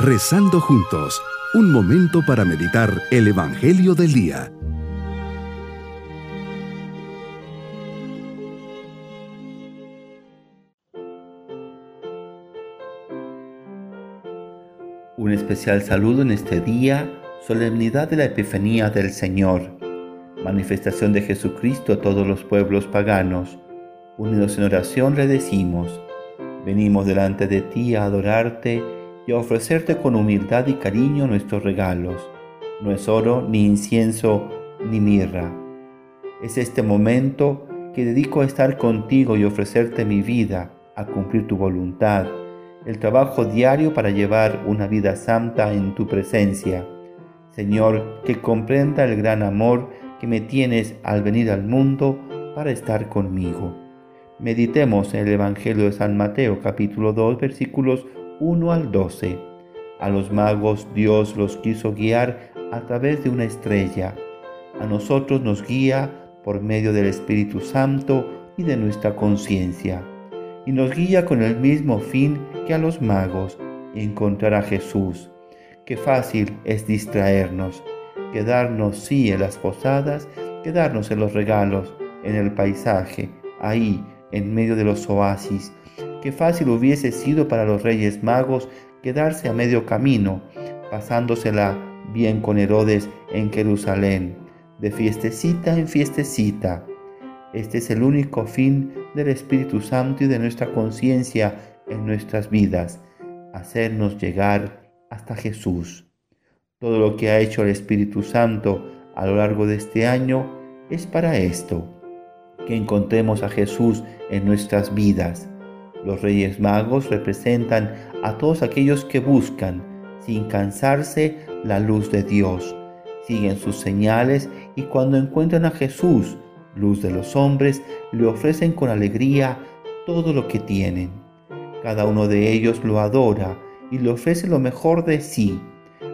Rezando juntos, un momento para meditar el Evangelio del Día. Un especial saludo en este día, solemnidad de la Epifanía del Señor, manifestación de Jesucristo a todos los pueblos paganos. Unidos en oración le decimos, venimos delante de ti a adorarte y a ofrecerte con humildad y cariño nuestros regalos. No es oro, ni incienso, ni mirra. Es este momento que dedico a estar contigo y ofrecerte mi vida, a cumplir tu voluntad el trabajo diario para llevar una vida santa en tu presencia. Señor, que comprenda el gran amor que me tienes al venir al mundo para estar conmigo. Meditemos en el Evangelio de San Mateo capítulo 2 versículos 1 al 12. A los magos Dios los quiso guiar a través de una estrella. A nosotros nos guía por medio del Espíritu Santo y de nuestra conciencia y nos guía con el mismo fin que a los magos, encontrar a Jesús. Qué fácil es distraernos, quedarnos sí en las posadas, quedarnos en los regalos, en el paisaje, ahí, en medio de los oasis. Qué fácil hubiese sido para los reyes magos quedarse a medio camino, pasándosela bien con Herodes en Jerusalén, de fiestecita en fiestecita, este es el único fin del Espíritu Santo y de nuestra conciencia en nuestras vidas, hacernos llegar hasta Jesús. Todo lo que ha hecho el Espíritu Santo a lo largo de este año es para esto, que encontremos a Jesús en nuestras vidas. Los Reyes Magos representan a todos aquellos que buscan, sin cansarse, la luz de Dios. Siguen sus señales y cuando encuentran a Jesús, luz de los hombres, le ofrecen con alegría todo lo que tienen. Cada uno de ellos lo adora y le ofrece lo mejor de sí.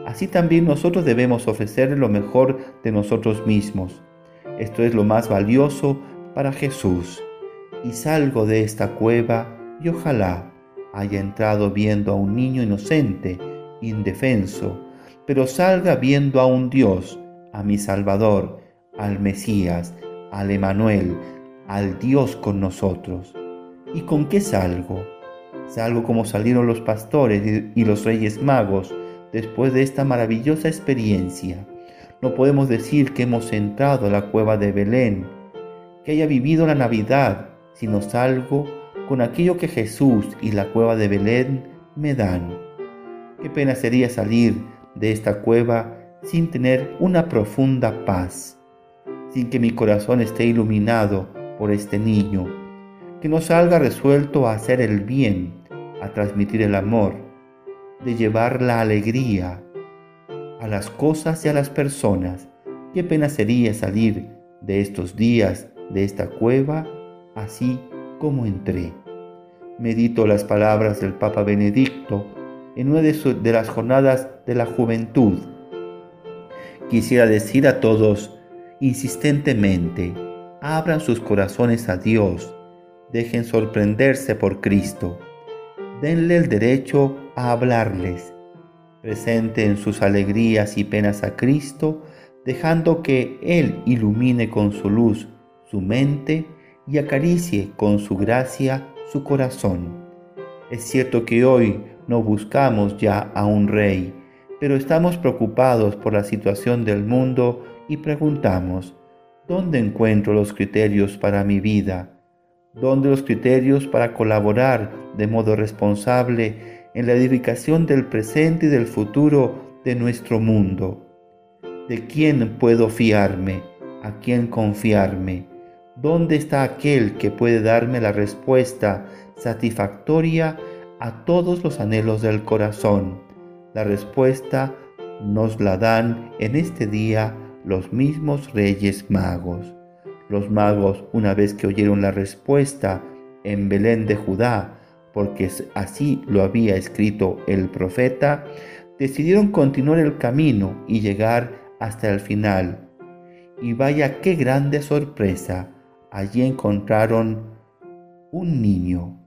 Así también nosotros debemos ofrecerle lo mejor de nosotros mismos. Esto es lo más valioso para Jesús. Y salgo de esta cueva y ojalá haya entrado viendo a un niño inocente, indefenso, pero salga viendo a un Dios, a mi Salvador, al Mesías, al Emanuel, al Dios con nosotros. ¿Y con qué salgo? Salgo como salieron los pastores y los reyes magos después de esta maravillosa experiencia. No podemos decir que hemos entrado a la cueva de Belén, que haya vivido la Navidad, sino salgo con aquello que Jesús y la cueva de Belén me dan. Qué pena sería salir de esta cueva sin tener una profunda paz sin que mi corazón esté iluminado por este niño, que no salga resuelto a hacer el bien, a transmitir el amor, de llevar la alegría a las cosas y a las personas. Qué pena sería salir de estos días, de esta cueva, así como entré. Medito las palabras del Papa Benedicto en una de, de las jornadas de la juventud. Quisiera decir a todos, insistentemente, abran sus corazones a Dios, dejen sorprenderse por Cristo, denle el derecho a hablarles, presenten sus alegrías y penas a Cristo, dejando que Él ilumine con su luz su mente y acaricie con su gracia su corazón. Es cierto que hoy no buscamos ya a un rey, pero estamos preocupados por la situación del mundo y preguntamos, ¿dónde encuentro los criterios para mi vida? ¿Dónde los criterios para colaborar de modo responsable en la edificación del presente y del futuro de nuestro mundo? ¿De quién puedo fiarme? ¿A quién confiarme? ¿Dónde está aquel que puede darme la respuesta satisfactoria a todos los anhelos del corazón? La respuesta nos la dan en este día los mismos reyes magos. Los magos, una vez que oyeron la respuesta en Belén de Judá, porque así lo había escrito el profeta, decidieron continuar el camino y llegar hasta el final. Y vaya qué grande sorpresa, allí encontraron un niño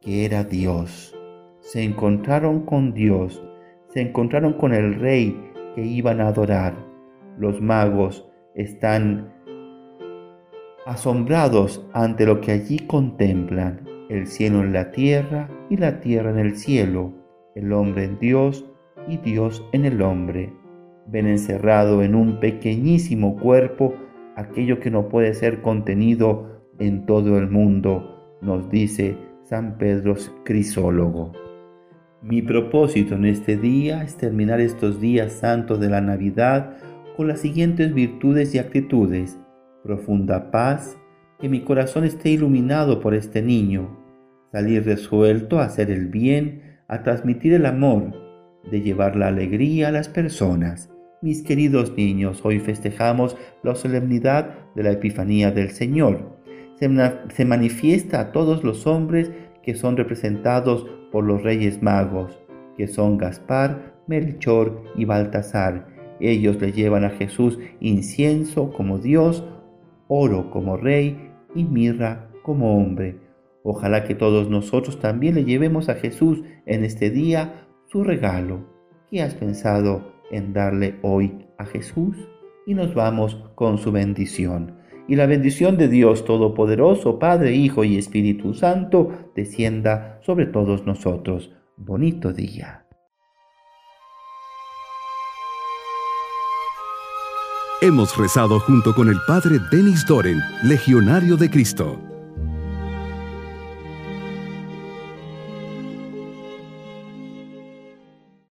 que era Dios. Se encontraron con Dios, se encontraron con el rey que iban a adorar. Los magos están asombrados ante lo que allí contemplan, el cielo en la tierra y la tierra en el cielo, el hombre en Dios y Dios en el hombre. Ven encerrado en un pequeñísimo cuerpo aquello que no puede ser contenido en todo el mundo, nos dice San Pedro Crisólogo. Mi propósito en este día es terminar estos días santos de la Navidad con las siguientes virtudes y actitudes. Profunda paz, que mi corazón esté iluminado por este niño. Salir resuelto a hacer el bien, a transmitir el amor, de llevar la alegría a las personas. Mis queridos niños, hoy festejamos la solemnidad de la Epifanía del Señor. Se, manifiesta a todos los hombres que son representados por los reyes magos, que son Gaspar, Melchor y Baltasar. Ellos le llevan a Jesús incienso como Dios, oro como rey y mirra como hombre. Ojalá que todos nosotros también le llevemos a Jesús en este día su regalo. ¿Qué has pensado en darle hoy a Jesús? Y nos vamos con su bendición y la bendición de Dios Todopoderoso, Padre, Hijo y Espíritu Santo, descienda sobre todos nosotros. Bonito día. Hemos rezado junto con el Padre Denis Doren, Legionario de Cristo.